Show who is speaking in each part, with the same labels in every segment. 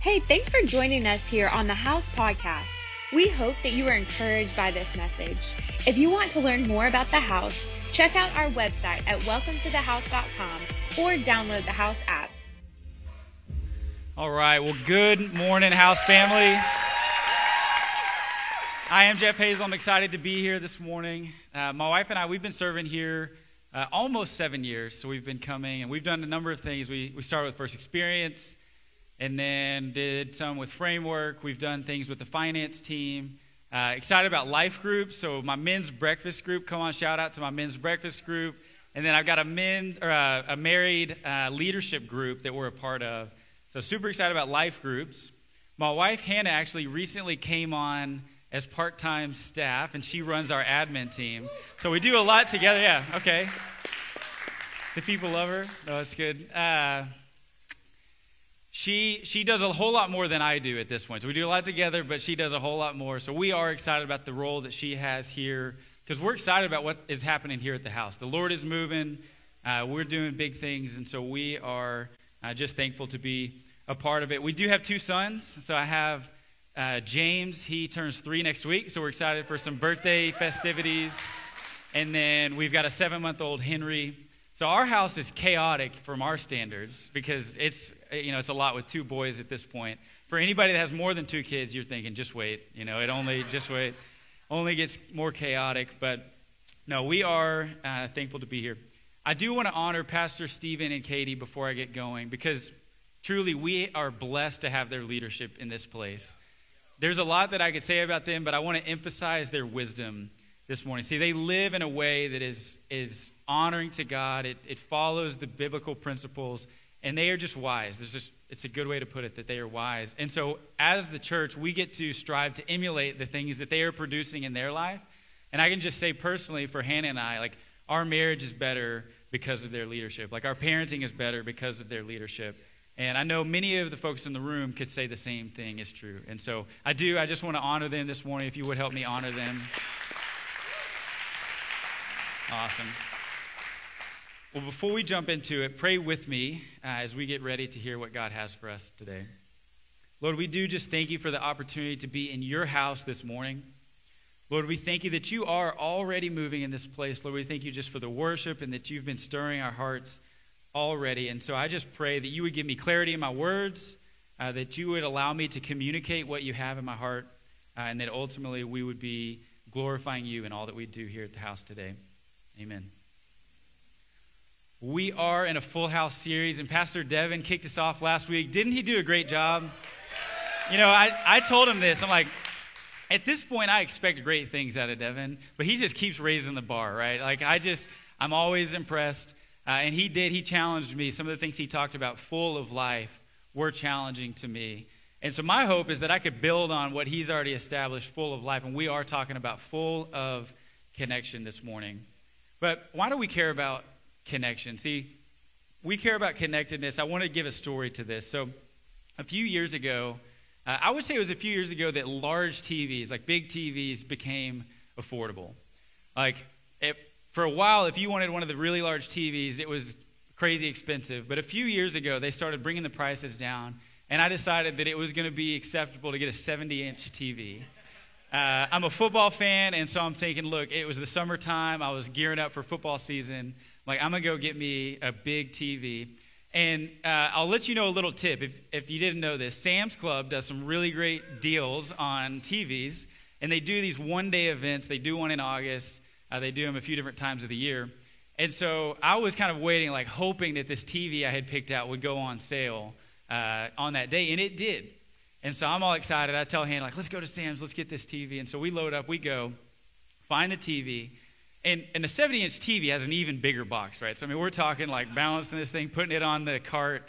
Speaker 1: Hey, thanks for joining us here on the House Podcast. We hope that you are encouraged by this message. If you want to learn more about the house, check out our website at welcometothehouse.com or download the House app.
Speaker 2: All right, well, good morning, House family. I am Jeff Hazel. I'm excited to be here this morning. Uh, my wife and I, we've been serving here uh, almost seven years. So we've been coming and we've done a number of things. We, we started with First Experience and then did some with Framework. We've done things with the finance team. Uh, excited about life groups. So my men's breakfast group, come on, shout out to my men's breakfast group. And then I've got a men or a, a married uh, leadership group that we're a part of. So super excited about life groups. My wife Hannah actually recently came on as part time staff, and she runs our admin team. So we do a lot together. Yeah, okay. The people love her. No, that's good. Uh, she she does a whole lot more than I do at this point. So we do a lot together, but she does a whole lot more. So we are excited about the role that she has here because we're excited about what is happening here at the house. The Lord is moving. Uh, we're doing big things, and so we are uh, just thankful to be a part of it. We do have two sons. So I have uh, James, he turns three next week, so we're excited for some birthday festivities. And then we've got a seven month old Henry. So our house is chaotic from our standards because it's you know it's a lot with two boys at this point. For anybody that has more than two kids, you're thinking just wait. You know it only just wait, only gets more chaotic. But no, we are uh, thankful to be here. I do want to honor Pastor Stephen and Katie before I get going because truly we are blessed to have their leadership in this place. There's a lot that I could say about them, but I want to emphasize their wisdom this morning. See, they live in a way that is, is honoring to God, it, it follows the biblical principles, and they are just wise. There's just, it's a good way to put it that they are wise. And so, as the church, we get to strive to emulate the things that they are producing in their life. And I can just say personally for Hannah and I, like, our marriage is better because of their leadership. Like, our parenting is better because of their leadership. And I know many of the folks in the room could say the same thing is true. And so I do, I just want to honor them this morning. If you would help me honor them. Awesome. Well, before we jump into it, pray with me uh, as we get ready to hear what God has for us today. Lord, we do just thank you for the opportunity to be in your house this morning. Lord, we thank you that you are already moving in this place. Lord, we thank you just for the worship and that you've been stirring our hearts already. And so I just pray that you would give me clarity in my words, uh, that you would allow me to communicate what you have in my heart, uh, and that ultimately we would be glorifying you in all that we do here at the house today. Amen. We are in a full house series, and Pastor Devin kicked us off last week. Didn't he do a great job? You know, I, I told him this. I'm like, at this point, I expect great things out of Devin, but he just keeps raising the bar, right? Like, I just, I'm always impressed. Uh, and he did, he challenged me. Some of the things he talked about, full of life, were challenging to me. And so my hope is that I could build on what he's already established, full of life. And we are talking about full of connection this morning. But why do we care about connection? See, we care about connectedness. I want to give a story to this. So a few years ago, uh, I would say it was a few years ago that large TVs, like big TVs, became affordable. Like, it, for a while, if you wanted one of the really large TVs, it was crazy expensive. But a few years ago, they started bringing the prices down, and I decided that it was going to be acceptable to get a 70 inch TV. Uh, I'm a football fan, and so I'm thinking, look, it was the summertime. I was gearing up for football season. Like, I'm going to go get me a big TV. And uh, I'll let you know a little tip. If, if you didn't know this, Sam's Club does some really great deals on TVs, and they do these one day events. They do one in August. Uh, they do them a few different times of the year. And so I was kind of waiting, like hoping that this TV I had picked out would go on sale uh, on that day, and it did. And so I'm all excited. I tell Hannah, like, let's go to Sam's, let's get this TV. And so we load up, we go, find the TV. And, and the 70 inch TV has an even bigger box, right? So, I mean, we're talking like balancing this thing, putting it on the cart,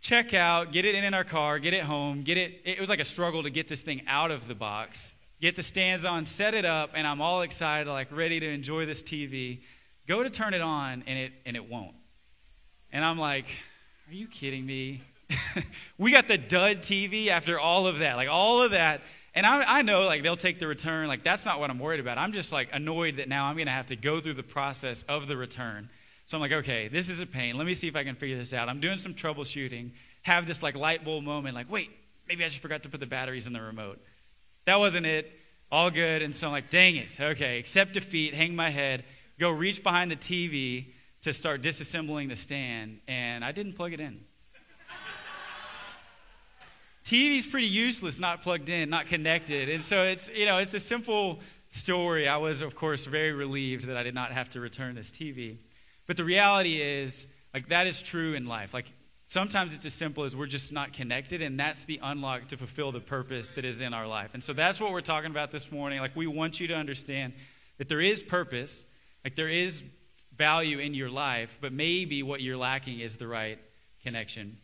Speaker 2: check out, get it in in our car, get it home, get it. It was like a struggle to get this thing out of the box get the stands on, set it up, and I'm all excited, like ready to enjoy this TV. Go to turn it on, and it and it won't. And I'm like, are you kidding me? we got the dud TV after all of that, like all of that. And I, I know like they'll take the return. Like that's not what I'm worried about. I'm just like annoyed that now I'm going to have to go through the process of the return. So I'm like, okay, this is a pain. Let me see if I can figure this out. I'm doing some troubleshooting, have this like light bulb moment, like, wait, maybe I just forgot to put the batteries in the remote. That wasn't it. All good. And so I'm like, dang it. Okay, accept defeat, hang my head, go reach behind the TV to start disassembling the stand, and I didn't plug it in. TV's pretty useless, not plugged in, not connected. And so it's, you know, it's a simple story. I was, of course, very relieved that I did not have to return this TV. But the reality is, like, that is true in life. Like, sometimes it's as simple as we're just not connected, and that's the unlock to fulfill the purpose that is in our life. And so that's what we're talking about this morning. Like, we want you to understand that there is purpose, like, there is value in your life, but maybe what you're lacking is the right connection.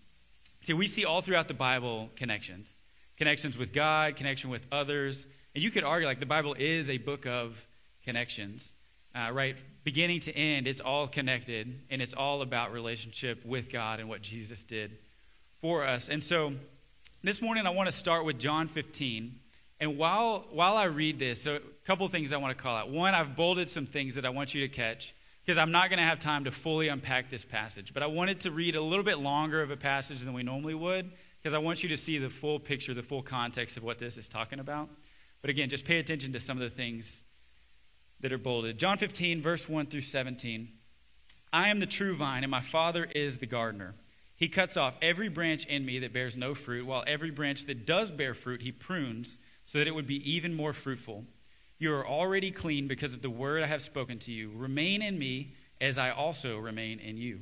Speaker 2: See, we see all throughout the Bible connections connections with God, connection with others. And you could argue, like, the Bible is a book of connections, uh, right? Beginning to end, it's all connected, and it's all about relationship with God and what Jesus did for us. And so this morning, I want to start with John 15. And while, while I read this, so a couple things I want to call out. One, I've bolded some things that I want you to catch because I'm not going to have time to fully unpack this passage. But I wanted to read a little bit longer of a passage than we normally would because I want you to see the full picture, the full context of what this is talking about. But again, just pay attention to some of the things that are bolded. John 15, verse 1 through 17. I am the true vine, and my Father is the gardener. He cuts off every branch in me that bears no fruit, while every branch that does bear fruit, he prunes so that it would be even more fruitful. You are already clean because of the word I have spoken to you. Remain in me as I also remain in you.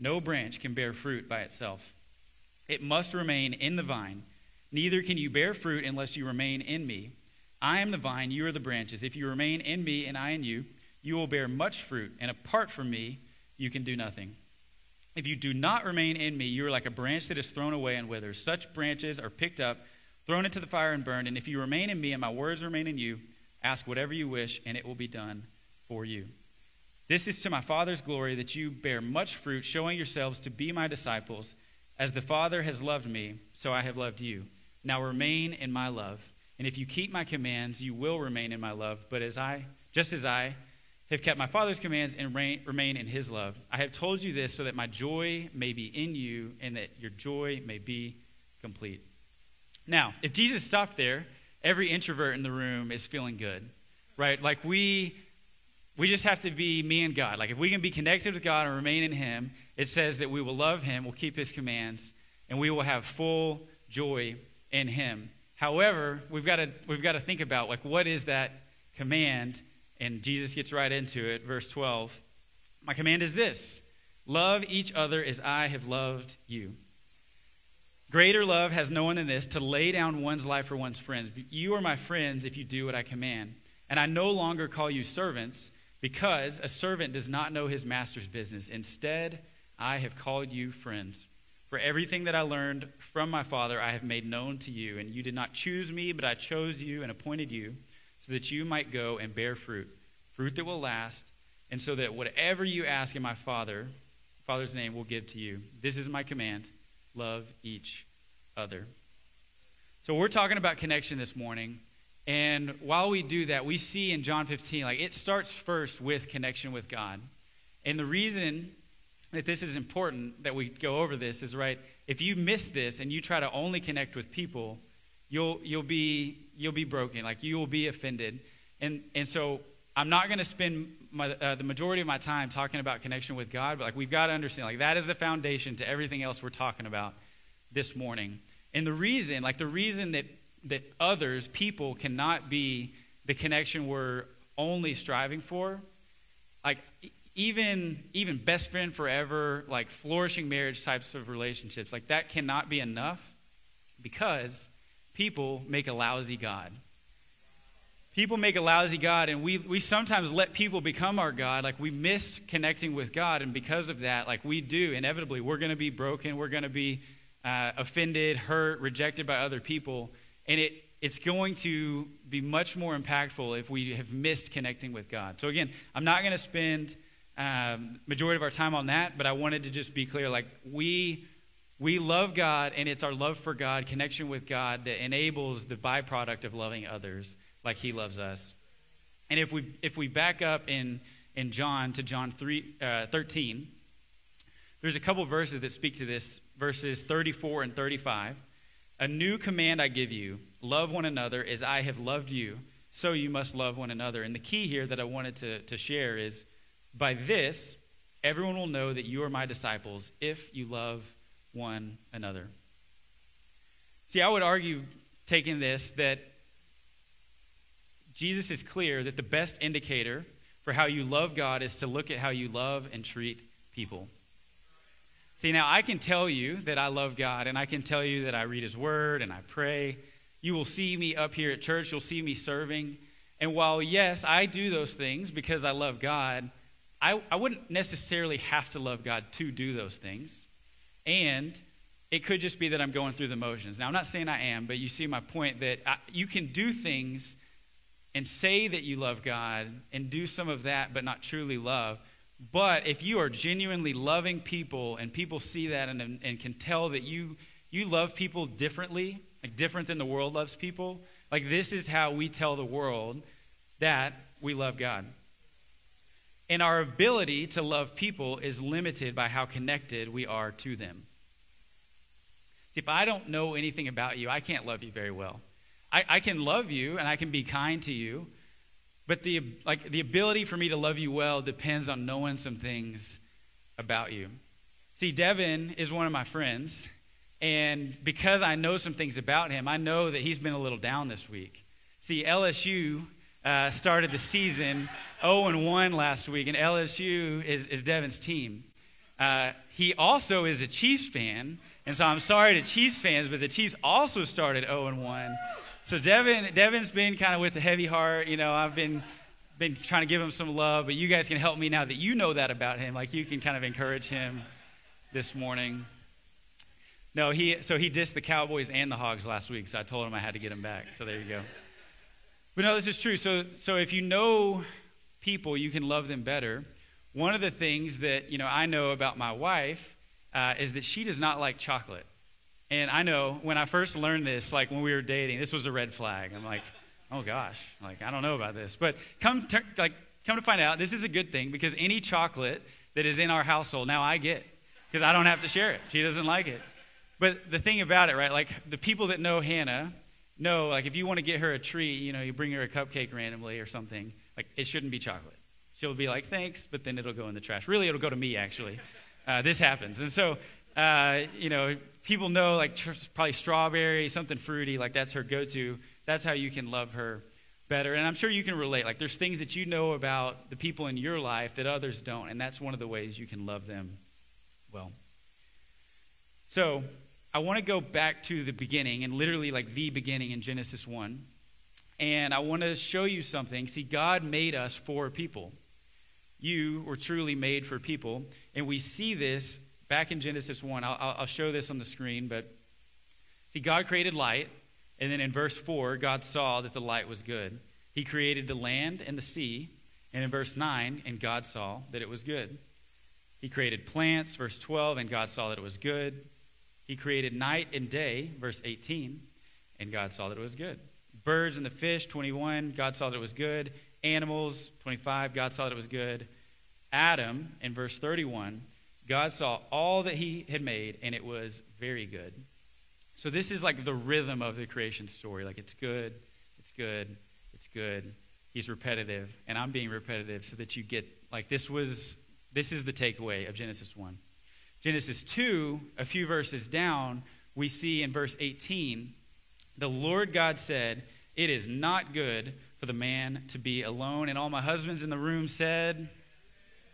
Speaker 2: No branch can bear fruit by itself, it must remain in the vine. Neither can you bear fruit unless you remain in me. I am the vine, you are the branches. If you remain in me and I in you, you will bear much fruit, and apart from me, you can do nothing. If you do not remain in me, you are like a branch that is thrown away and withers. Such branches are picked up, thrown into the fire, and burned. And if you remain in me and my words remain in you, Ask whatever you wish, and it will be done for you. This is to my Father's glory that you bear much fruit, showing yourselves to be my disciples. As the Father has loved me, so I have loved you. Now remain in my love. And if you keep my commands, you will remain in my love. But as I, just as I have kept my Father's commands and remain in his love, I have told you this so that my joy may be in you and that your joy may be complete. Now, if Jesus stopped there, every introvert in the room is feeling good, right? Like we we just have to be me and God. Like if we can be connected with God and remain in Him, it says that we will love Him, we'll keep His commands, and we will have full joy in Him. However, we've got to we've got to think about like what is that command? And Jesus gets right into it, verse 12. My command is this: love each other as I have loved you. Greater love has no one than this to lay down one's life for one's friends. You are my friends if you do what I command. And I no longer call you servants because a servant does not know his master's business. Instead, I have called you friends. For everything that I learned from my Father, I have made known to you. And you did not choose me, but I chose you and appointed you so that you might go and bear fruit, fruit that will last, and so that whatever you ask in my Father, Father's name will give to you. This is my command love each other. So we're talking about connection this morning. And while we do that, we see in John 15, like it starts first with connection with God. And the reason that this is important that we go over this is right, if you miss this and you try to only connect with people, you'll you'll be you'll be broken, like you will be offended. And and so I'm not going to spend my, uh, the majority of my time talking about connection with God, but like we've got to understand, like that is the foundation to everything else we're talking about this morning. And the reason, like the reason that that others, people, cannot be the connection we're only striving for, like even even best friend forever, like flourishing marriage types of relationships, like that cannot be enough because people make a lousy God people make a lousy God, and we, we sometimes let people become our God. Like we miss connecting with God, and because of that, like we do, inevitably, we're going to be broken. We're going to be uh, offended, hurt, rejected by other people. And it, it's going to be much more impactful if we have missed connecting with God. So, again, I'm not going to spend um, majority of our time on that, but I wanted to just be clear like, we. We love God, and it's our love for God, connection with God, that enables the byproduct of loving others like he loves us. And if we, if we back up in, in John to John 3, uh, 13, there's a couple verses that speak to this verses 34 and 35. A new command I give you love one another as I have loved you, so you must love one another. And the key here that I wanted to, to share is by this, everyone will know that you are my disciples if you love one another. See, I would argue, taking this, that Jesus is clear that the best indicator for how you love God is to look at how you love and treat people. See, now I can tell you that I love God, and I can tell you that I read His Word and I pray. You will see me up here at church, you'll see me serving. And while, yes, I do those things because I love God, I, I wouldn't necessarily have to love God to do those things. And it could just be that I'm going through the motions. Now, I'm not saying I am, but you see my point that I, you can do things and say that you love God and do some of that, but not truly love. But if you are genuinely loving people and people see that and, and can tell that you, you love people differently, like different than the world loves people, like this is how we tell the world that we love God. And our ability to love people is limited by how connected we are to them. See, if I don't know anything about you, I can't love you very well. I, I can love you and I can be kind to you, but the, like, the ability for me to love you well depends on knowing some things about you. See, Devin is one of my friends, and because I know some things about him, I know that he's been a little down this week. See, LSU uh, started the season 0 and 1 last week, and LSU is, is Devin's team. Uh, he also is a Chiefs fan, and so I'm sorry to Chiefs fans, but the Chiefs also started 0 and 1. So Devin, Devin's been kind of with a heavy heart. You know, I've been been trying to give him some love, but you guys can help me now that you know that about him. Like you can kind of encourage him this morning. No, he so he dissed the Cowboys and the Hogs last week, so I told him I had to get him back. So there you go. But no, this is true. So so if you know people, you can love them better. One of the things that you know I know about my wife uh, is that she does not like chocolate. And I know when I first learned this, like when we were dating, this was a red flag. I'm like, oh gosh, like I don't know about this. But come to, like come to find out, this is a good thing because any chocolate that is in our household now I get because I don't have to share it. She doesn't like it. But the thing about it, right? Like the people that know Hannah know, like if you want to get her a treat, you know, you bring her a cupcake randomly or something. Like it shouldn't be chocolate. She'll be like, thanks, but then it'll go in the trash. Really, it'll go to me actually. Uh, this happens, and so uh, you know, people know like probably strawberry, something fruity, like that's her go to. That's how you can love her better. And I'm sure you can relate. Like there's things that you know about the people in your life that others don't. And that's one of the ways you can love them well. So I want to go back to the beginning and literally like the beginning in Genesis 1. And I want to show you something. See, God made us for people. You were truly made for people. And we see this back in Genesis 1, I'll, I'll show this on the screen, but see, God created light, and then in verse 4, God saw that the light was good. He created the land and the sea, and in verse 9, and God saw that it was good. He created plants, verse 12, and God saw that it was good. He created night and day, verse 18, and God saw that it was good. Birds and the fish, 21, God saw that it was good. Animals, 25, God saw that it was good. Adam, in verse 31, God saw all that he had made, and it was very good. So, this is like the rhythm of the creation story. Like, it's good, it's good, it's good. He's repetitive, and I'm being repetitive so that you get, like, this was, this is the takeaway of Genesis 1. Genesis 2, a few verses down, we see in verse 18, the Lord God said, It is not good for the man to be alone. And all my husbands in the room said,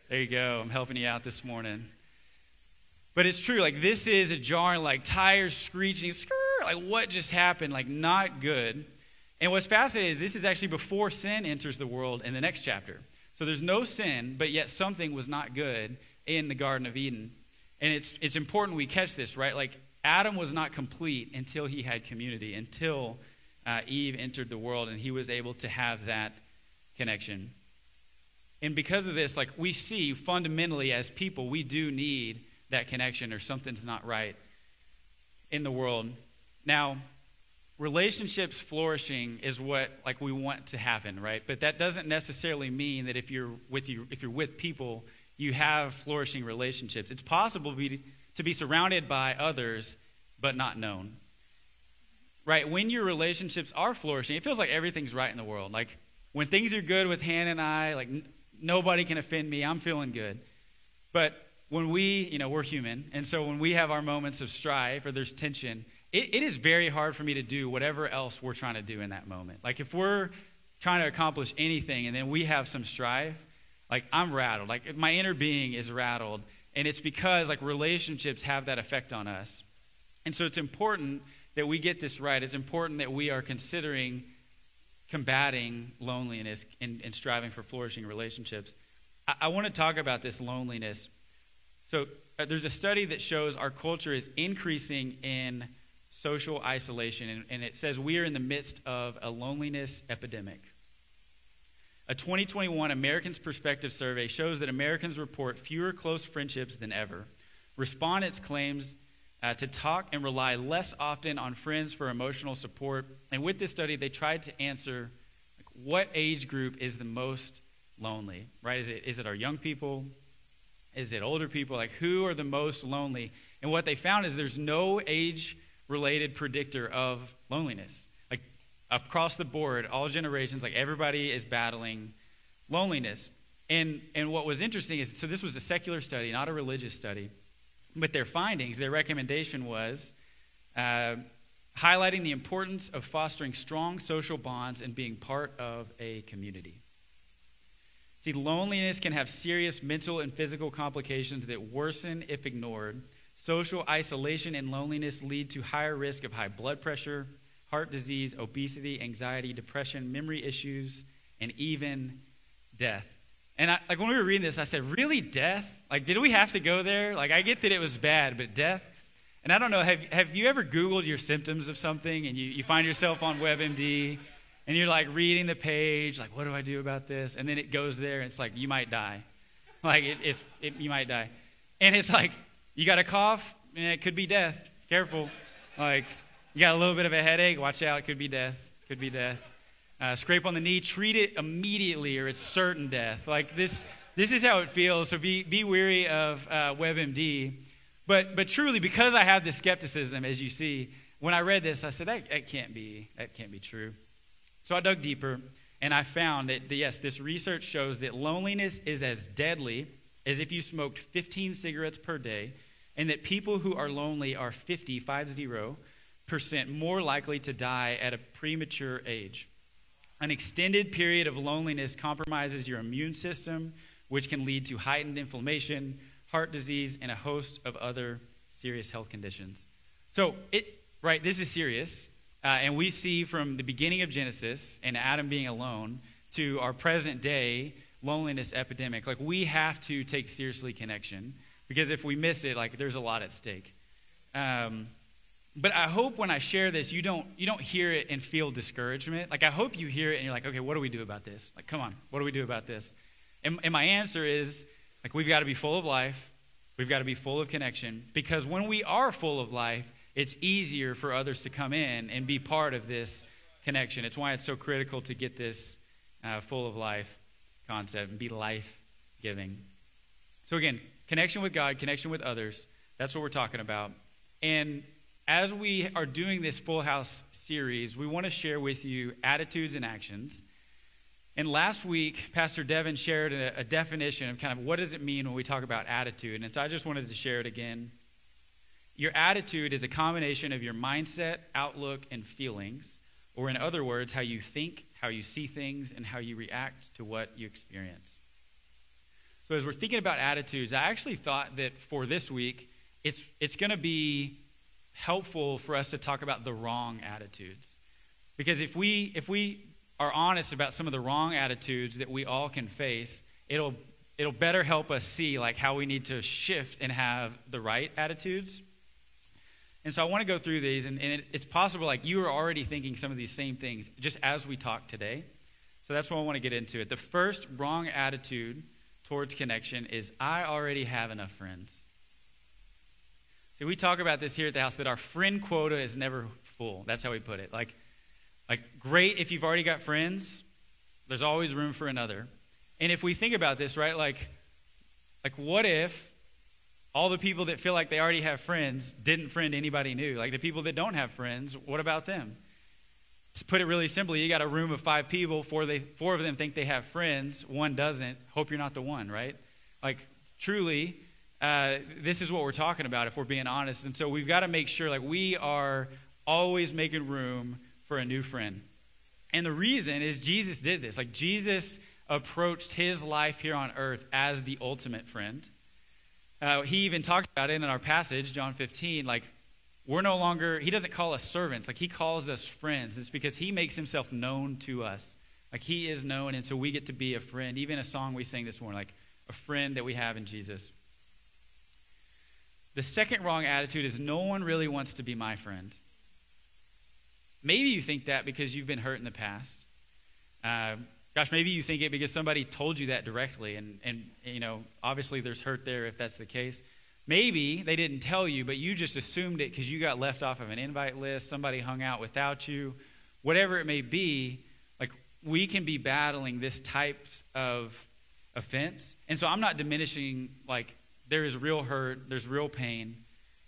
Speaker 2: There you go. I'm helping you out this morning. But it's true. Like, this is a jar, like, tires screeching, skrr, like, what just happened? Like, not good. And what's fascinating is this is actually before sin enters the world in the next chapter. So there's no sin, but yet something was not good in the Garden of Eden. And it's, it's important we catch this, right? Like, Adam was not complete until he had community, until uh, Eve entered the world and he was able to have that connection. And because of this, like, we see fundamentally as people, we do need that connection or something's not right in the world. Now, relationships flourishing is what like we want to happen, right? But that doesn't necessarily mean that if you're with you if you're with people, you have flourishing relationships. It's possible to be, to be surrounded by others but not known. Right? When your relationships are flourishing, it feels like everything's right in the world. Like when things are good with Hannah and I, like n- nobody can offend me, I'm feeling good. But when we, you know, we're human, and so when we have our moments of strife or there's tension, it, it is very hard for me to do whatever else we're trying to do in that moment. Like if we're trying to accomplish anything and then we have some strife, like I'm rattled. Like my inner being is rattled. And it's because like relationships have that effect on us. And so it's important that we get this right. It's important that we are considering combating loneliness and, and striving for flourishing relationships. I, I want to talk about this loneliness. So uh, there's a study that shows our culture is increasing in social isolation, and, and it says we are in the midst of a loneliness epidemic. A 2021 Americans Perspective survey shows that Americans report fewer close friendships than ever. Respondents claims uh, to talk and rely less often on friends for emotional support. And with this study, they tried to answer like, what age group is the most lonely, right? Is it, is it our young people? Is it older people? Like, who are the most lonely? And what they found is there's no age related predictor of loneliness. Like, across the board, all generations, like, everybody is battling loneliness. And, and what was interesting is so this was a secular study, not a religious study. But their findings, their recommendation was uh, highlighting the importance of fostering strong social bonds and being part of a community. See, loneliness can have serious mental and physical complications that worsen if ignored. Social isolation and loneliness lead to higher risk of high blood pressure, heart disease, obesity, anxiety, depression, memory issues, and even death. And I, like when we were reading this, I said, "Really, death? Like, did we have to go there? Like, I get that it was bad, but death." And I don't know. Have Have you ever Googled your symptoms of something, and you, you find yourself on WebMD, and you're like reading the page, like, "What do I do about this?" And then it goes there, and it's like, "You might die." Like, it, it's it, you might die, and it's like, "You got a cough? Eh, it could be death. Careful." Like, you got a little bit of a headache? Watch out. It could be death. Could be death uh, scrape on the knee, treat it immediately or it's certain death. Like this, this is how it feels. So be, be weary of uh, WebMD. But, but truly, because I have this skepticism, as you see, when I read this, I said, that, that, can't, be, that can't be true. So I dug deeper and I found that, yes, this research shows that loneliness is as deadly as if you smoked 15 cigarettes per day, and that people who are lonely are 50, 50% more likely to die at a premature age. An extended period of loneliness compromises your immune system, which can lead to heightened inflammation, heart disease, and a host of other serious health conditions. So, it, right, this is serious. Uh, and we see from the beginning of Genesis and Adam being alone to our present day loneliness epidemic, like we have to take seriously connection because if we miss it, like there's a lot at stake. Um, but I hope when I share this, you don't, you don't hear it and feel discouragement. Like, I hope you hear it and you're like, okay, what do we do about this? Like, come on, what do we do about this? And, and my answer is, like, we've got to be full of life. We've got to be full of connection. Because when we are full of life, it's easier for others to come in and be part of this connection. It's why it's so critical to get this uh, full of life concept and be life giving. So, again, connection with God, connection with others. That's what we're talking about. And as we are doing this Full House series, we want to share with you attitudes and actions. And last week, Pastor Devin shared a, a, definition of kind of what does it mean when we talk about attitude. And so I just wanted to share it again. Your attitude is a combination of your mindset, outlook, and feelings, or in other words, how you think, how you see things, and how you react to what you experience. So as we're thinking about attitudes, I actually thought that for this week, it's, it's going to be helpful for us to talk about the wrong attitudes. Because if we, if we are honest about some of the wrong attitudes that we all can face, it'll, it'll better help us see like how we need to shift and have the right attitudes. And so I want to go through these, and, and it, it's possible like you are already thinking some of these same things just as we talk today. So that's what I want to get into it. The first wrong attitude towards connection is I already have enough friends. See, we talk about this here at the house that our friend quota is never full. That's how we put it. Like, like great if you've already got friends, there's always room for another. And if we think about this, right, like Like, what if all the people that feel like they already have friends didn't friend anybody new? Like, the people that don't have friends, what about them? To put it really simply, you got a room of five people, four, they, four of them think they have friends, one doesn't. Hope you're not the one, right? Like, truly, uh, this is what we're talking about if we're being honest. And so we've got to make sure, like, we are always making room for a new friend. And the reason is Jesus did this. Like, Jesus approached his life here on earth as the ultimate friend. Uh, he even talks about it in our passage, John 15, like, we're no longer, he doesn't call us servants, like he calls us friends. It's because he makes himself known to us. Like he is known, and so we get to be a friend. Even a song we sang this morning, like a friend that we have in Jesus. The second wrong attitude is no one really wants to be my friend. Maybe you think that because you've been hurt in the past. Uh, gosh, maybe you think it because somebody told you that directly, and, and you know, obviously there's hurt there if that's the case. Maybe they didn't tell you, but you just assumed it because you got left off of an invite list, somebody hung out without you, whatever it may be. Like, we can be battling this type of offense. And so I'm not diminishing, like, there is real hurt, there's real pain.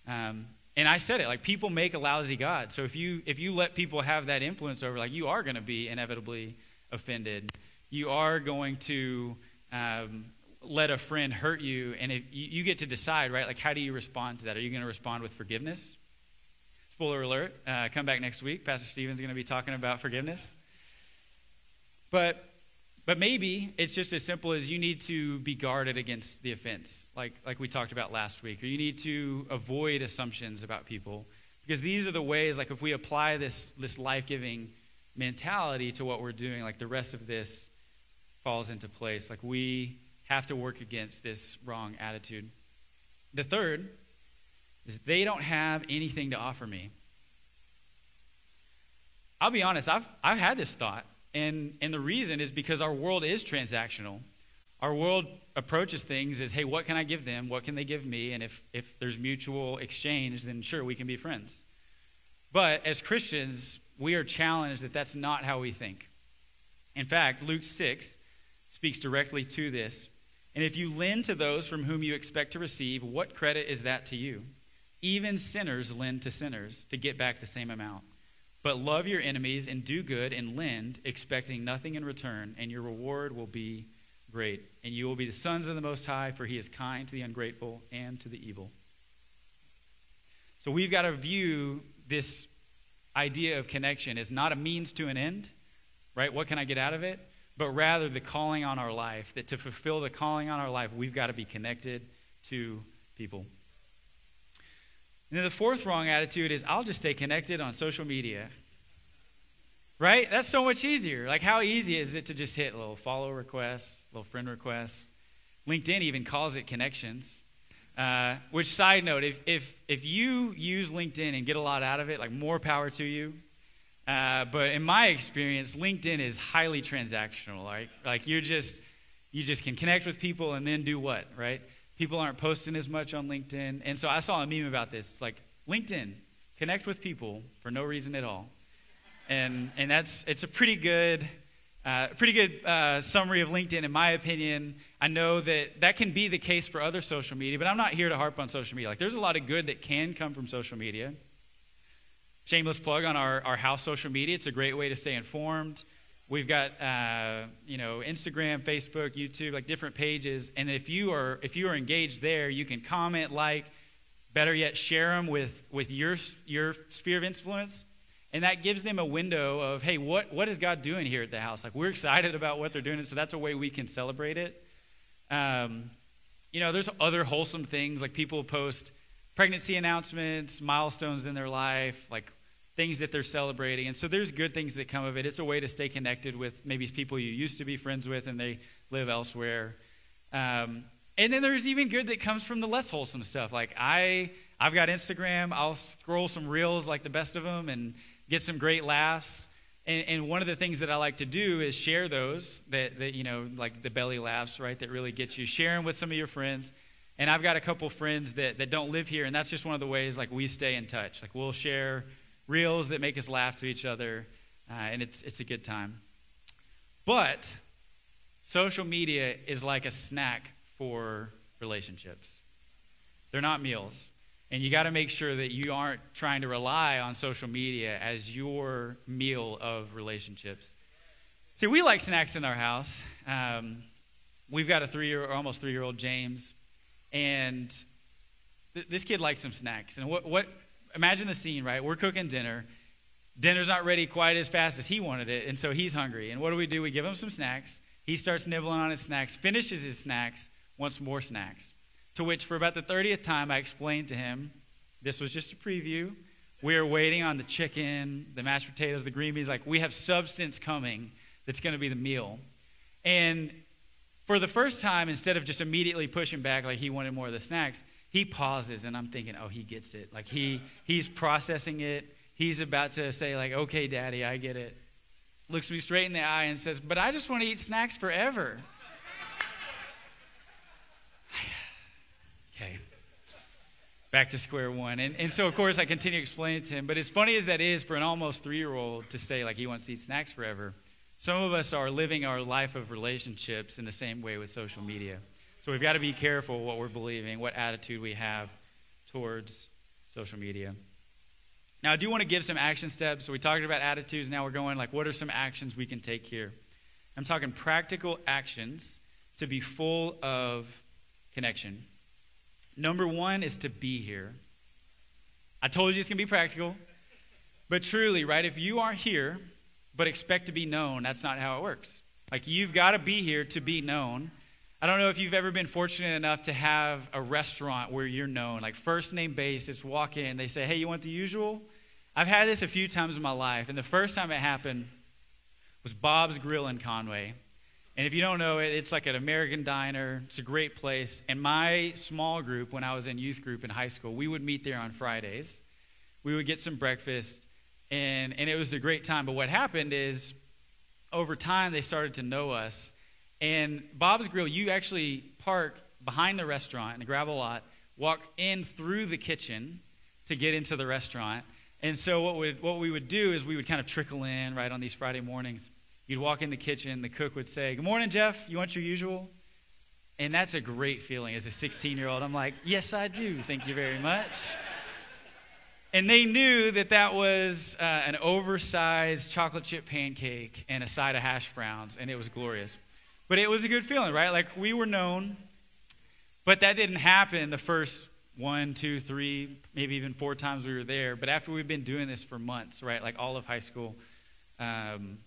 Speaker 2: Um, and I said it, like, people make a lousy God. So if you, if you let people have that influence over, like, you are going to be inevitably offended. You are going to um, let a friend hurt you, and if you, you, get to decide, right? Like, how do you respond to that? Are you going to respond with forgiveness? Spoiler alert: uh, come back next week. Pastor Stephen's going to be talking about forgiveness. But, but maybe it's just as simple as you need to be guarded against the offense, like like we talked about last week, or you need to avoid assumptions about people, because these are the ways. Like, if we apply this this life giving mentality to what we're doing, like the rest of this falls into place. Like we have to work against this wrong attitude. The third is they don't have anything to offer me. I'll be honest, I've, I've had this thought. And, and the reason is because our world is transactional. Our world approaches things as, hey, what can I give them? What can they give me? And if, if there's mutual exchange, then sure, we can be friends. But as Christians, we are challenged that that's not how we think. In fact, Luke 6 speaks directly to this. And if you lend to those from whom you expect to receive, what credit is that to you? Even sinners lend to sinners to get back the same amount. But love your enemies and do good and lend, expecting nothing in return, and your reward will be great. And you will be the sons of the Most High, for he is kind to the ungrateful and to the evil. So we've got to view this idea of connection is not a means to an end, right? What can I get out of it? but rather the calling on our life. That to fulfill the calling on our life, we've got to be connected to people. And then the fourth wrong attitude is I'll just stay connected on social media. Right? That's so much easier. Like, how easy is it to just hit little follow request, little friend request? LinkedIn even calls it connections. Uh, which, side note, if, if, if you use LinkedIn and get a lot out of it, like more power to you. Uh, but in my experience, LinkedIn is highly transactional. Right? Like you just you just can connect with people and then do what, right? People aren't posting as much on LinkedIn, and so I saw a meme about this. It's like LinkedIn, connect with people for no reason at all, and and that's it's a pretty good. Uh, pretty good uh, summary of LinkedIn, in my opinion. I know that that can be the case for other social media, but I'm not here to harp on social media. Like, there's a lot of good that can come from social media. Shameless plug on our, our house social media. It's a great way to stay informed. We've got uh, you know Instagram, Facebook, YouTube, like different pages. And if you are if you are engaged there, you can comment, like, better yet, share them with with your your sphere of influence. And that gives them a window of, hey, what, what is God doing here at the house? Like, we're excited about what they're doing, and so that's a way we can celebrate it. Um, you know, there's other wholesome things, like people post pregnancy announcements, milestones in their life, like things that they're celebrating. And so there's good things that come of it. It's a way to stay connected with maybe people you used to be friends with and they live elsewhere. Um, and then there's even good that comes from the less wholesome stuff. Like I, I've got Instagram. I'll scroll some reels like the best of them and get some great laughs. And, and one of the things that I like to do is share those that, that you know, like the belly laughs, right? That really get you. Share them with some of your friends. And I've got a couple friends that, that don't live here, and that's just one of the ways like we stay in touch. Like we'll share reels that make us laugh to each other, uh, and it's, it's a good time. But social media is like a snack for relationships. They're not meals. And you got to make sure that you aren't trying to rely on social media as your meal of relationships. See, we like snacks in our house. Um, we've got a three year, almost three year old James, and th- this kid likes some snacks. And what, what, imagine the scene, right? We're cooking dinner. Dinner's not ready quite as fast as he wanted it, and so he's hungry. And what do we do? We give him some snacks. He starts nibbling on his snacks, finishes his snacks, wants more snacks. To which, for about the 30th time, I explained to him this was just a preview. We are waiting on the chicken, the mashed potatoes, the green beans. Like, we have substance coming that's going to be the meal. And for the first time, instead of just immediately pushing back like he wanted more of the snacks, he pauses, and I'm thinking, oh, he gets it. Like, he, he's processing it. He's about to say, like, okay, daddy, I get it. Looks me straight in the eye and says, but I just want to eat snacks forever. Back to square one. And, and so, of course, I continue explaining to him. But as funny as that is for an almost three year old to say, like, he wants to eat snacks forever, some of us are living our life of relationships in the same way with social media. So we've got to be careful what we're believing, what attitude we have towards social media. Now, I do want to give some action steps. So we talked about attitudes. Now we're going, like, what are some actions we can take here? I'm talking practical actions to be full of connection. Number one is to be here. I told you it's going to be practical. But truly, right, if you are here but expect to be known, that's not how it works. Like, you've got to be here to be known. I don't know if you've ever been fortunate enough to have a restaurant where you're known, like first name basis, walk in, they say, hey, you want the usual? I've had this a few times in my life, and the first time it happened was Bob's Grill in Conway. And if you don't know it, it's like an American diner. It's a great place. And my small group, when I was in youth group in high school, we would meet there on Fridays. We would get some breakfast, and, and it was a great time. But what happened is, over time, they started to know us. And Bob's Grill, you actually park behind the restaurant in the gravel lot, walk in through the kitchen to get into the restaurant. And so what, would, what we would do is we would kind of trickle in right on these Friday mornings. You'd walk in the kitchen, the cook would say, Good morning, Jeff. You want your usual? And that's a great feeling as a 16 year old. I'm like, Yes, I do. Thank you very much. And they knew that that was uh, an oversized chocolate chip pancake and a side of hash browns, and it was glorious. But it was a good feeling, right? Like we were known, but that didn't happen the first one, two, three, maybe even four times we were there. But after we've been doing this for months, right, like all of high school, um,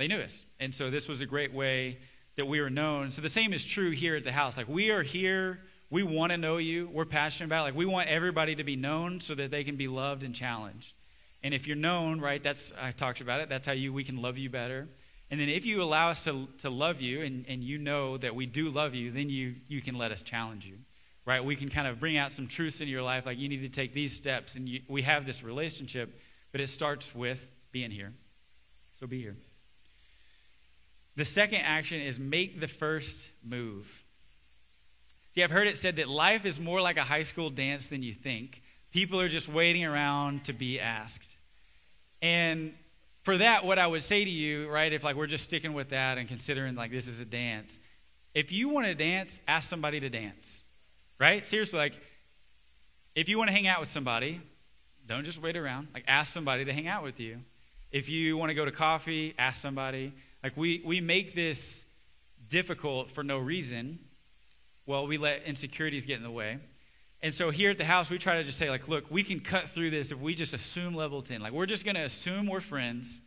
Speaker 2: they knew us. And so this was a great way that we were known. So the same is true here at the house. Like we are here, we want to know you, we're passionate about it. Like we want everybody to be known so that they can be loved and challenged. And if you're known, right, that's I talked about it, that's how you we can love you better. And then if you allow us to, to love you and, and you know that we do love you, then you, you can let us challenge you right? We can kind of bring out some truths in your life, like you need to take these steps, and you, we have this relationship, but it starts with being here. So be here. The second action is make the first move. See, I've heard it said that life is more like a high school dance than you think. People are just waiting around to be asked. And for that, what I would say to you, right, if like we're just sticking with that and considering like this is a dance, if you want to dance, ask somebody to dance. Right? Seriously, like, if you want to hang out with somebody, don't just wait around. Like, ask somebody to hang out with you. If you want to go to coffee, ask somebody. Like, we, we make this difficult for no reason. Well, we let insecurities get in the way. And so here at the house, we try to just say, like, look, we can cut through this if we just assume level 10. Like, we're just going to assume we're friends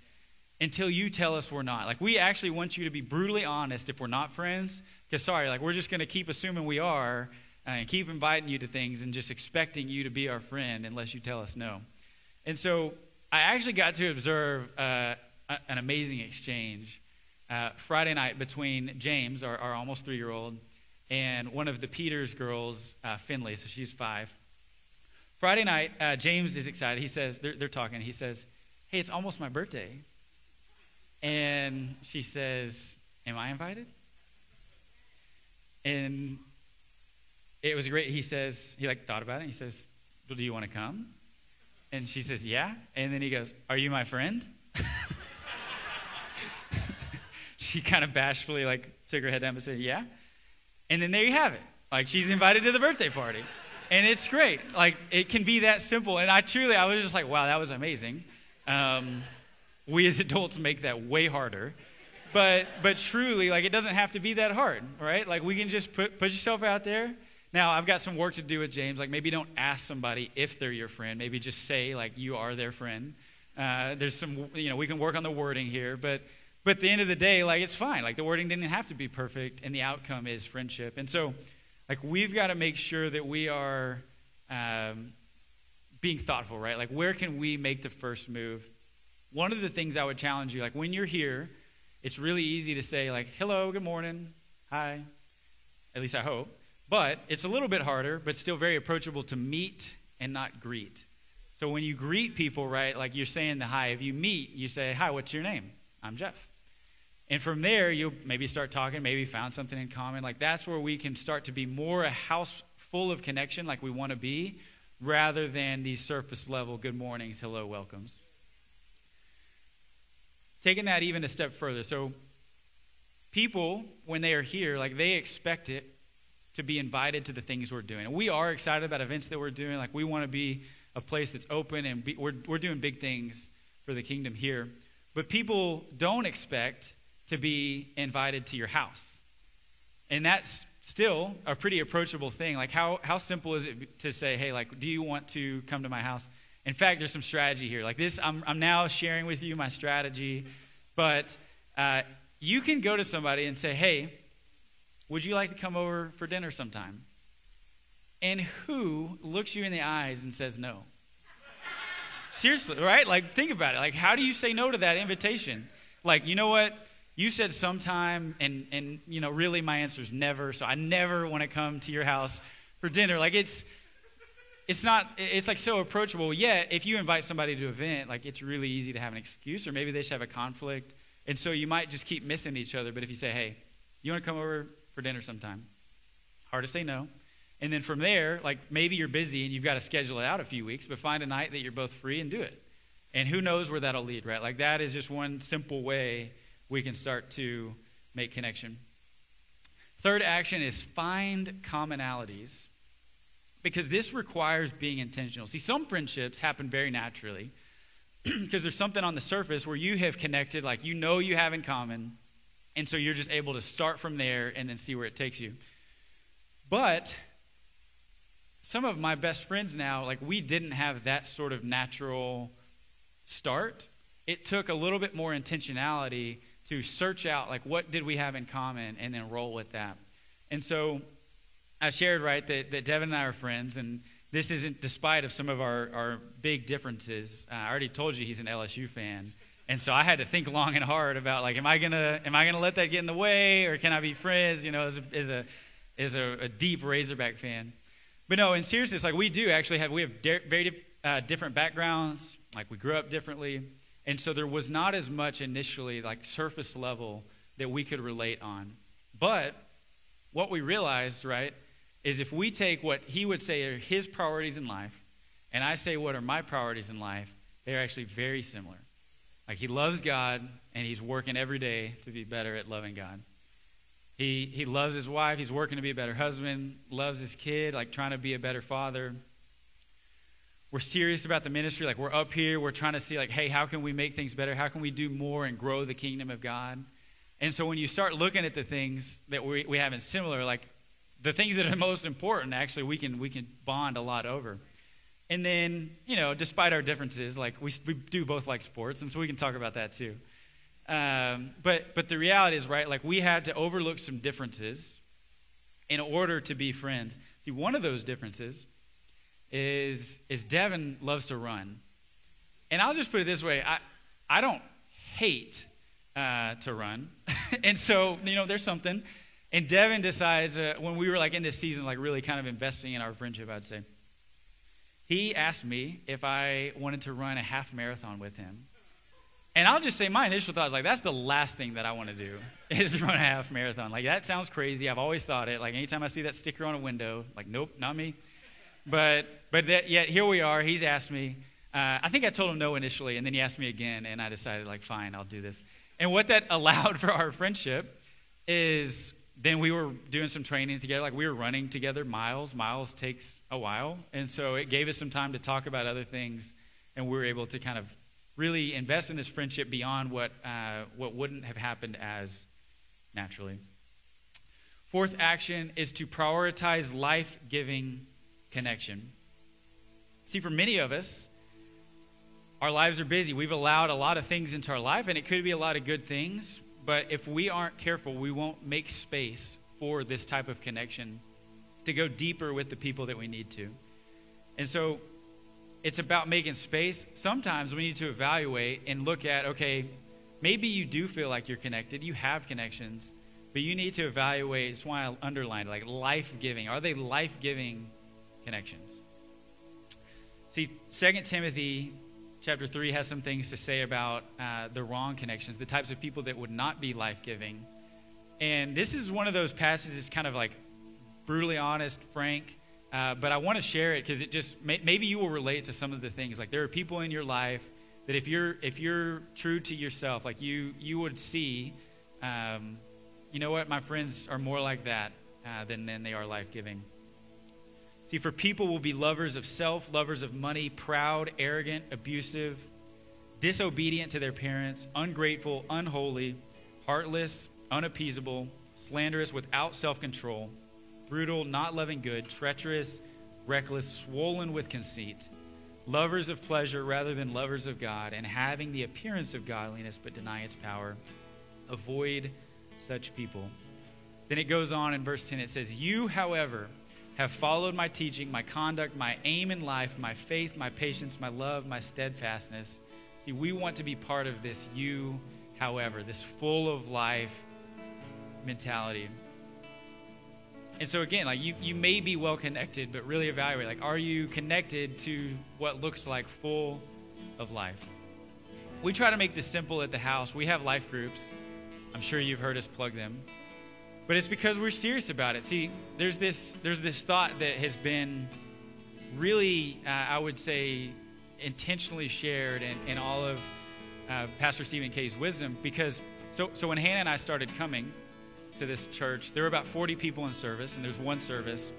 Speaker 2: until you tell us we're not. Like, we actually want you to be brutally honest if we're not friends. Because, sorry, like, we're just going to keep assuming we are and keep inviting you to things and just expecting you to be our friend unless you tell us no. And so I actually got to observe uh, an amazing exchange uh, Friday night between James, our, our almost three year old, and one of the Peters girls, uh, Finley. So she's five. Friday night, uh, James is excited. He says, they're, they're talking. He says, Hey, it's almost my birthday. And she says, Am I invited? And it was great. He says, he like thought about it. He says, well, do you want to come? And she says, yeah. And then he goes, are you my friend? she kind of bashfully like took her head down and said, yeah. And then there you have it. Like she's invited to the birthday party. And it's great. Like it can be that simple. And I truly, I was just like, wow, that was amazing. Um, we as adults make that way harder. But, but truly, like it doesn't have to be that hard, right? Like we can just put, put yourself out there. Now, I've got some work to do with James. Like maybe don't ask somebody if they're your friend. Maybe just say like you are their friend. Uh, there's some, you know, we can work on the wording here, but but at the end of the day, like it's fine. Like the wording didn't have to be perfect, and the outcome is friendship. And so, like we've got to make sure that we are um, being thoughtful, right? Like where can we make the first move? One of the things I would challenge you, like when you're here, it's really easy to say like, "Hello, good morning, hi." At least I hope. But it's a little bit harder, but still very approachable to meet and not greet. So when you greet people, right, like you're saying the hi. If you meet, you say, "Hi, what's your name?" I'm Jeff. And from there, you'll maybe start talking, maybe found something in common. Like that's where we can start to be more a house full of connection, like we want to be, rather than these surface level good mornings, hello, welcomes. Taking that even a step further. So, people, when they are here, like they expect it to be invited to the things we're doing. And we are excited about events that we're doing. Like we want to be a place that's open and be, we're, we're doing big things for the kingdom here. But people don't expect to be invited to your house. And that's still a pretty approachable thing. Like, how, how simple is it to say, hey, like, do you want to come to my house? In fact, there's some strategy here. Like, this, I'm, I'm now sharing with you my strategy, but uh, you can go to somebody and say, hey, would you like to come over for dinner sometime? And who looks you in the eyes and says no? Seriously, right? Like, think about it. Like, how do you say no to that invitation? Like, you know what? You said sometime, and, and you know, really my answer is never, so I never want to come to your house for dinner. Like, it's, it's not, it's like so approachable. Yet, if you invite somebody to an event, like, it's really easy to have an excuse, or maybe they just have a conflict. And so you might just keep missing each other. But if you say, hey, you want to come over for dinner sometime? Hard to say no. And then from there, like maybe you're busy and you've got to schedule it out a few weeks, but find a night that you're both free and do it. And who knows where that'll lead, right? Like that is just one simple way we can start to make connection. Third action is find commonalities because this requires being intentional. See, some friendships happen very naturally because there's something on the surface where you have connected, like you know you have in common, and so you're just able to start from there and then see where it takes you. But some of my best friends now, like we didn't have that sort of natural start. It took a little bit more intentionality to search out, like, what did we have in common and then roll with that. And so I shared, right, that, that Devin and I are friends, and this isn't despite of some of our, our big differences. Uh, I already told you he's an LSU fan. And so I had to think long and hard about like, am I gonna am I gonna let that get in the way, or can I be friends? You know, as a as a, as a, a deep Razorback fan. But no, in seriousness, like we do actually have, we have very uh, different backgrounds. Like we grew up differently. And so there was not as much initially, like surface level, that we could relate on. But what we realized, right, is if we take what he would say are his priorities in life, and I say what are my priorities in life, they're actually very similar. Like he loves God, and he's working every day to be better at loving God. He, he loves his wife. He's working to be a better husband, loves his kid, like trying to be a better father. We're serious about the ministry. Like we're up here, we're trying to see, like, hey, how can we make things better? How can we do more and grow the kingdom of God? And so when you start looking at the things that we, we have in similar, like the things that are most important, actually, we can, we can bond a lot over. And then, you know, despite our differences, like we, we do both like sports, and so we can talk about that too. Um, but but the reality is, right? Like we had to overlook some differences in order to be friends. See, one of those differences is is Devin loves to run, and I'll just put it this way: I I don't hate uh, to run, and so you know there's something. And Devin decides uh, when we were like in this season, like really kind of investing in our friendship, I'd say. He asked me if I wanted to run a half marathon with him. And I'll just say my initial thought was like, that's the last thing that I want to do is run a half marathon. Like that sounds crazy. I've always thought it. Like anytime I see that sticker on a window, like nope, not me. But but that, yet here we are. He's asked me. Uh, I think I told him no initially, and then he asked me again, and I decided like, fine, I'll do this. And what that allowed for our friendship is then we were doing some training together. Like we were running together miles. Miles takes a while. And so it gave us some time to talk about other things. And we were able to kind of really invest in this friendship beyond what, uh, what wouldn't have happened as naturally. Fourth action is to prioritize life giving connection. See, for many of us, our lives are busy. We've allowed a lot of things into our life, and it could be a lot of good things, but if we aren't careful, we won't make space for this type of connection to go deeper with the people that we need to. And so it's about making space. Sometimes we need to evaluate and look at okay, maybe you do feel like you're connected, you have connections, but you need to evaluate. That's why I underlined like life giving. Are they life giving connections? See, 2 Timothy chapter 3 has some things to say about uh, the wrong connections, the types of people that would not be life giving. And this is one of those passages that's kind of like brutally honest, frank, uh, but I want to share it because it just may, maybe you will relate to some of the things. Like there are people in your life that if you're if you're true to yourself, like you you would see, um, you know what, my friends are more like that uh, than than they are life giving. See, for people will be lovers of self, lovers of money, proud, arrogant, abusive, disobedient to their parents, ungrateful, unholy, heartless, unappeasable, slanderous, without self control, brutal, not loving good, treacherous, reckless, swollen with conceit, lovers of pleasure rather than lovers of God, and having the appearance of godliness but deny its power. Avoid such people. Then it goes on in verse 10, it says, You, however, have followed my teaching, my conduct, my aim in life, my faith, my patience, my love, my steadfastness. See, we want to be part of this you, however, this full of life mentality. And so again, like you, you may be well connected, but really evaluate like are you connected to what looks like full of life? We try to make this simple at the house. We have life groups. I'm sure you've heard us plug them. But it's because we're serious about it. See, there's this there's this thought that has been really, uh, I would say, intentionally shared in, in all of uh, Pastor Stephen K's wisdom. Because so so when Hannah and I started coming to this church, there were about 40 people in service, and there's one service,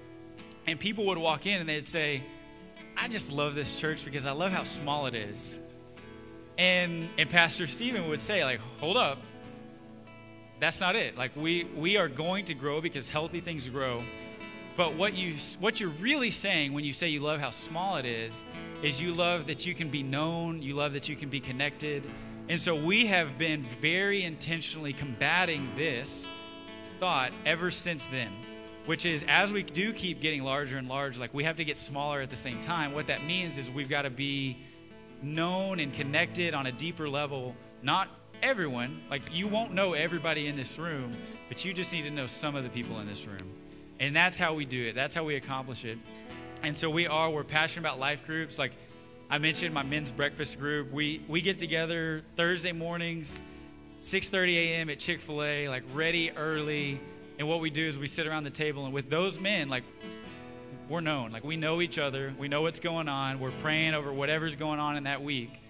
Speaker 2: and people would walk in and they'd say, "I just love this church because I love how small it is." And and Pastor Stephen would say, like, "Hold up." That's not it. Like we we are going to grow because healthy things grow. But what you what you're really saying when you say you love how small it is is you love that you can be known, you love that you can be connected. And so we have been very intentionally combating this thought ever since then, which is as we do keep getting larger and larger, like we have to get smaller at the same time. What that means is we've got to be known and connected on a deeper level, not everyone. Like, you won't know everybody in this room, but you just need to know some of the people in this room. And that's how we do it, that's how we accomplish it. And so we are, we're passionate about life groups. Like, I mentioned my men's breakfast group. We, we get together Thursday mornings, 6.30 a.m. at Chick-fil-A, like ready early. And what we do is we sit around the table, and with those men, like, we're known. Like, we know each other. We know what's going on. We're praying over whatever's going on in that week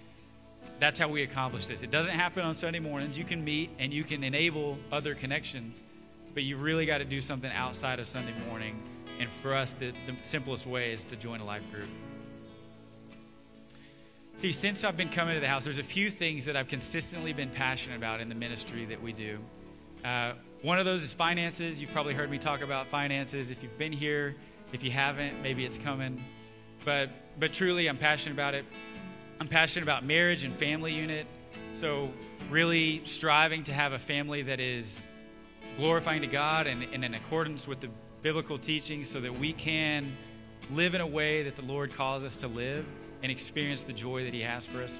Speaker 2: that's how we accomplish this. It doesn't happen on Sunday mornings. You can meet and you can enable other connections, but you really got to do something outside of Sunday morning. And for us, the, the simplest way is to join a life group. See, since I've been coming to the house, there's a few things that I've consistently been passionate about in the ministry that we do. Uh, one of those is finances. You've probably heard me talk about finances. If you've been here, if you haven't, maybe it's coming. But but truly, I'm passionate about it. I'm passionate about marriage and family unit. So, really striving to have a family that is glorifying to God and, and in accordance with the biblical teachings so that we can live in a way that the Lord calls us to live and experience the joy that He has for us.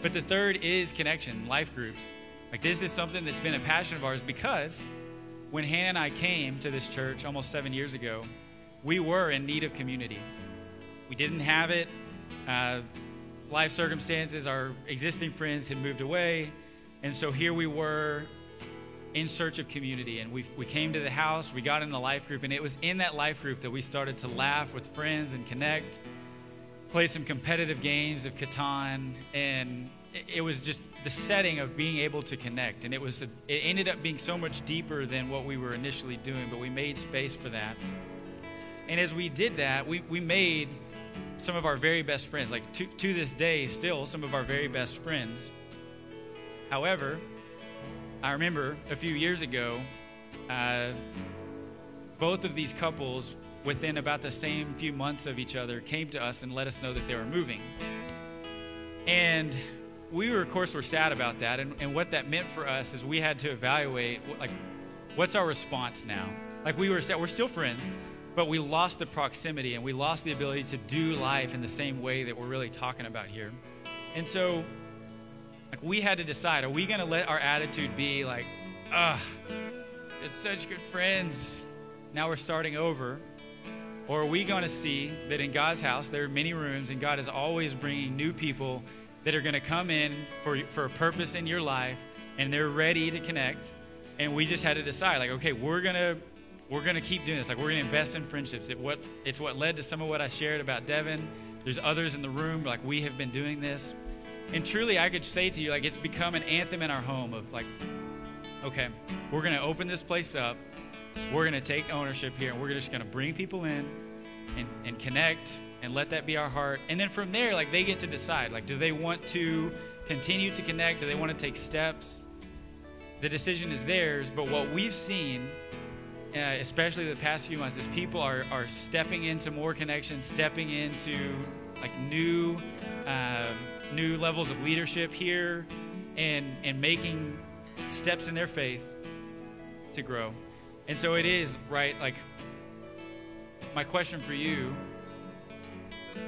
Speaker 2: But the third is connection, life groups. Like, this is something that's been a passion of ours because when Hannah and I came to this church almost seven years ago, we were in need of community. We didn't have it. Uh, life circumstances, our existing friends had moved away. And so here we were in search of community. And we, we came to the house, we got in the life group, and it was in that life group that we started to laugh with friends and connect. play some competitive games of Catan, and it was just the setting of being able to connect. And it was it ended up being so much deeper than what we were initially doing, but we made space for that. And as we did that, we, we made some of our very best friends, like to, to this day, still some of our very best friends. However, I remember a few years ago, uh, both of these couples, within about the same few months of each other, came to us and let us know that they were moving. And we were, of course, were sad about that. And, and what that meant for us is we had to evaluate, like, what's our response now? Like, we were, sad. we're still friends, but we lost the proximity and we lost the ability to do life in the same way that we're really talking about here. And so, like, we had to decide are we going to let our attitude be like, ugh, it's such good friends. Now we're starting over. Or are we going to see that in God's house there are many rooms and God is always bringing new people that are going to come in for, for a purpose in your life and they're ready to connect? And we just had to decide, like, okay, we're going to we're going to keep doing this. Like, we're going to invest in friendships. It, what, it's what led to some of what I shared about Devin. There's others in the room, like, we have been doing this. And truly, I could say to you, like, it's become an anthem in our home of, like, okay, we're going to open this place up. We're going to take ownership here, and we're just going to bring people in and, and connect and let that be our heart. And then from there, like, they get to decide, like, do they want to continue to connect? Do they want to take steps? The decision is theirs, but what we've seen uh, especially the past few months, is people are, are stepping into more connection, stepping into like new uh, new levels of leadership here, and and making steps in their faith to grow. And so it is right. Like my question for you: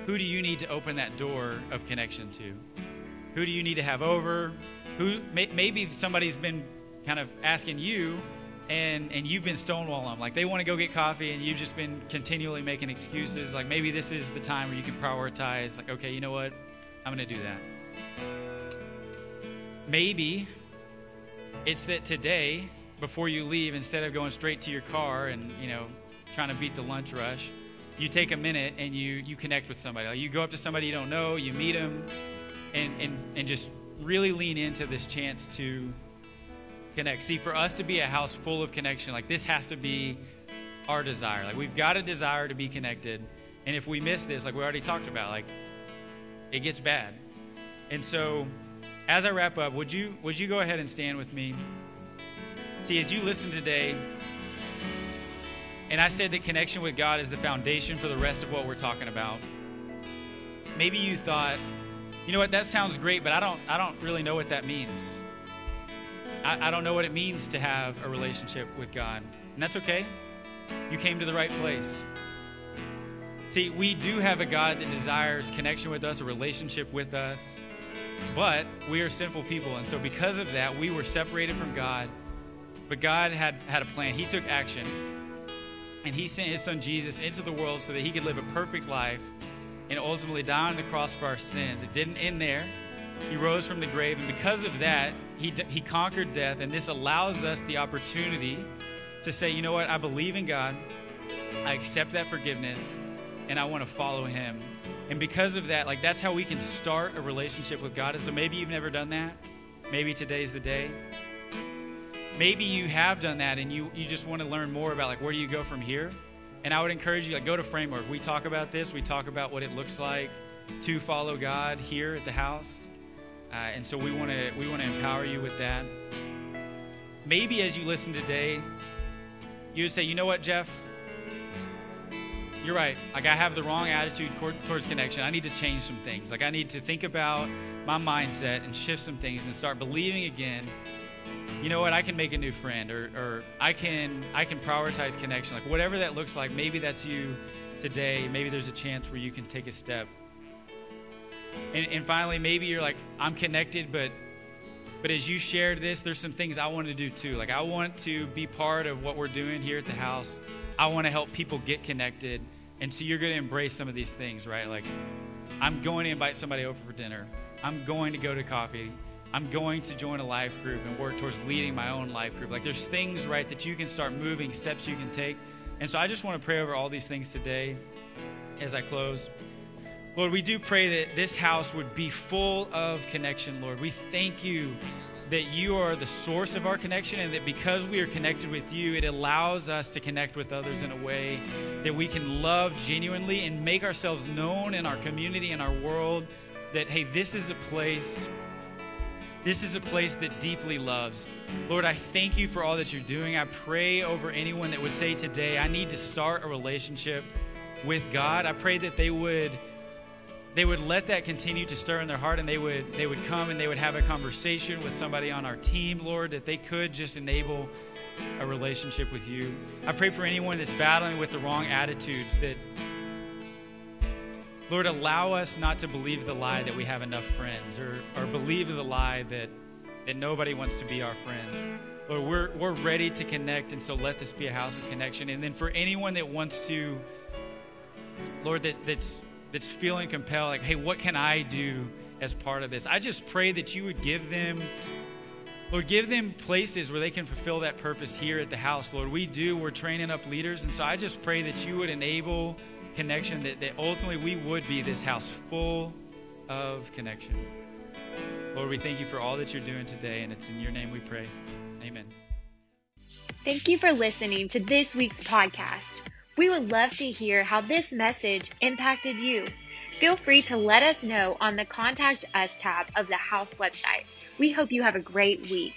Speaker 2: Who do you need to open that door of connection to? Who do you need to have over? Who may, maybe somebody's been kind of asking you and and you've been stonewalling them. Like they want to go get coffee, and you've just been continually making excuses. Like maybe this is the time where you can prioritize. Like okay, you know what, I'm going to do that. Maybe it's that today, before you leave, instead of going straight to your car and you know trying to beat the lunch rush, you take a minute and you you connect with somebody. Like you go up to somebody you don't know, you meet them, and and and just really lean into this chance to connect. See, for us to be a house full of connection, like this has to be our desire. Like we've got a desire to be connected. And if we miss this, like we already talked about, like it gets bad. And so as I wrap up, would you would you go ahead and stand with me? See, as you listen today, and I said that connection with God is the foundation for the rest of what we're talking about. Maybe you thought, you know what, that sounds great, but I don't I don't really know what that means. I, I don't know what it means to have a relationship with God. And that's okay. You came to the right place. See, we do have a God that desires connection with us, a relationship with us, but we are sinful people. And so, because of that, we were separated from God. But God had, had a plan. He took action. And He sent His Son Jesus into the world so that He could live a perfect life and ultimately die on the cross for our sins. It didn't end there. He rose from the grave. And because of that, he, he conquered death, and this allows us the opportunity to say, you know what, I believe in God, I accept that forgiveness, and I want to follow Him. And because of that, like that's how we can start a relationship with God. And so maybe you've never done that. Maybe today's the day. Maybe you have done that and you, you just want to learn more about like where do you go from here? And I would encourage you like go to framework. We talk about this. We talk about what it looks like to follow God here at the house. Uh, and so we want to we want to empower you with that. Maybe as you listen today, you would say, you know what, Jeff? You're right. Like I have the wrong attitude towards connection. I need to change some things. Like I need to think about my mindset and shift some things and start believing again. You know what? I can make a new friend, or, or I can I can prioritize connection. Like whatever that looks like. Maybe that's you today. Maybe there's a chance where you can take a step and, and finally, maybe you're like, I'm connected, but but as you shared this, there's some things I want to do too. Like I want to be part of what we're doing here at the house. I want to help people get connected. And so you're going to embrace some of these things, right? Like I'm going to invite somebody over for dinner. I'm going to go to coffee. I'm going to join a life group and work towards leading my own life group. Like there's things, right, that you can start moving, steps you can take. And so I just want to pray over all these things today as I close. Lord, we do pray that this house would be full of connection, Lord. We thank you that you are the source of our connection and that because we are connected with you, it allows us to connect with others in a way that we can love genuinely and make ourselves known in our community, and our world, that, hey, this is a place. This is a place that deeply loves. Lord, I thank you for all that you're doing. I pray over anyone that would say today, I need to start a relationship with God. I pray that they would they would let that continue to stir in their heart and they would they would come and they would have a conversation with somebody on our team lord that they could just enable a relationship with you. I pray for anyone that's battling with the wrong attitudes that lord allow us not to believe the lie that we have enough friends or, or believe the lie that that nobody wants to be our friends. Lord we're, we're ready to connect and so let this be a house of connection. And then for anyone that wants to lord that, that's that's feeling compelled, like, hey, what can I do as part of this? I just pray that you would give them, Lord, give them places where they can fulfill that purpose here at the house. Lord, we do. We're training up leaders. And so I just pray that you would enable connection, that, that ultimately we would be this house full of connection. Lord, we thank you for all that you're doing today. And it's in your name we pray. Amen.
Speaker 1: Thank you for listening to this week's podcast. We would love to hear how this message impacted you. Feel free to let us know on the Contact Us tab of the House website. We hope you have a great week.